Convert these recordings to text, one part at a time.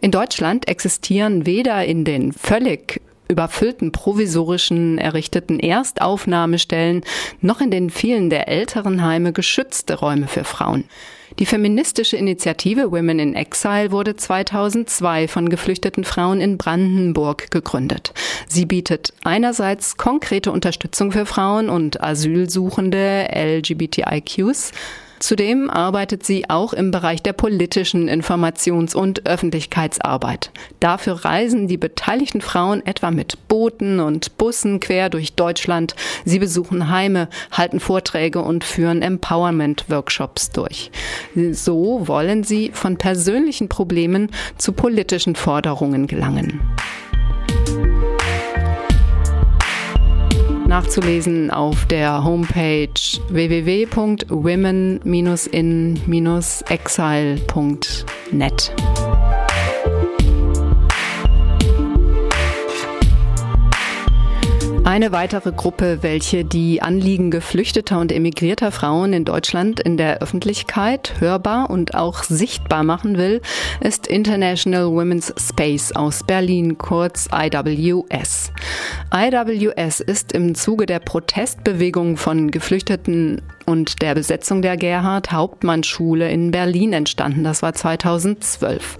In Deutschland existieren weder in den völlig überfüllten provisorischen errichteten Erstaufnahmestellen noch in den vielen der älteren Heime geschützte Räume für Frauen. Die feministische Initiative Women in Exile wurde 2002 von geflüchteten Frauen in Brandenburg gegründet. Sie bietet einerseits konkrete Unterstützung für Frauen und Asylsuchende LGBTIQs, Zudem arbeitet sie auch im Bereich der politischen Informations- und Öffentlichkeitsarbeit. Dafür reisen die beteiligten Frauen etwa mit Booten und Bussen quer durch Deutschland. Sie besuchen Heime, halten Vorträge und führen Empowerment-Workshops durch. So wollen sie von persönlichen Problemen zu politischen Forderungen gelangen. Nachzulesen auf der Homepage www.women-in-exile.net. Eine weitere Gruppe, welche die Anliegen geflüchteter und emigrierter Frauen in Deutschland in der Öffentlichkeit hörbar und auch sichtbar machen will, ist International Women's Space aus Berlin, kurz IWS. IWS ist im Zuge der Protestbewegung von Geflüchteten und der Besetzung der Gerhard-Hauptmann-Schule in Berlin entstanden. Das war 2012.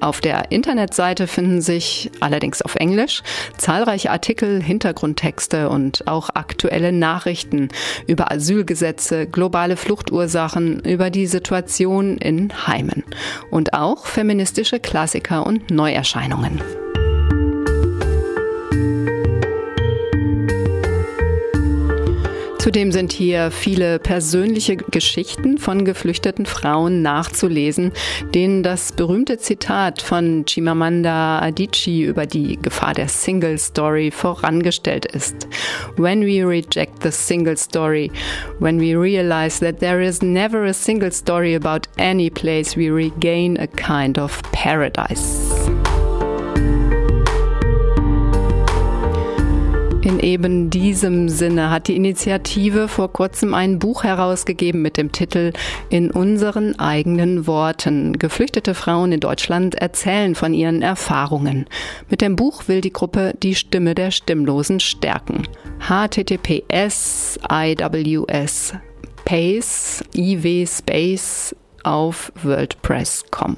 Auf der Internetseite finden sich, allerdings auf Englisch, zahlreiche Artikel, Hintergrundtexte und auch aktuelle Nachrichten über Asylgesetze, globale Fluchtursachen, über die Situation in Heimen und auch feministische Klassiker und Neuerscheinungen. Zudem sind hier viele persönliche Geschichten von geflüchteten Frauen nachzulesen, denen das berühmte Zitat von Chimamanda Adichie über die Gefahr der Single Story vorangestellt ist. When we reject the single story, when we realize that there is never a single story about any place, we regain a kind of paradise. In eben diesem Sinne hat die Initiative vor kurzem ein Buch herausgegeben mit dem Titel In unseren eigenen Worten. Geflüchtete Frauen in Deutschland erzählen von ihren Erfahrungen. Mit dem Buch will die Gruppe die Stimme der Stimmlosen stärken. https iws pace iw space auf wordpress.com.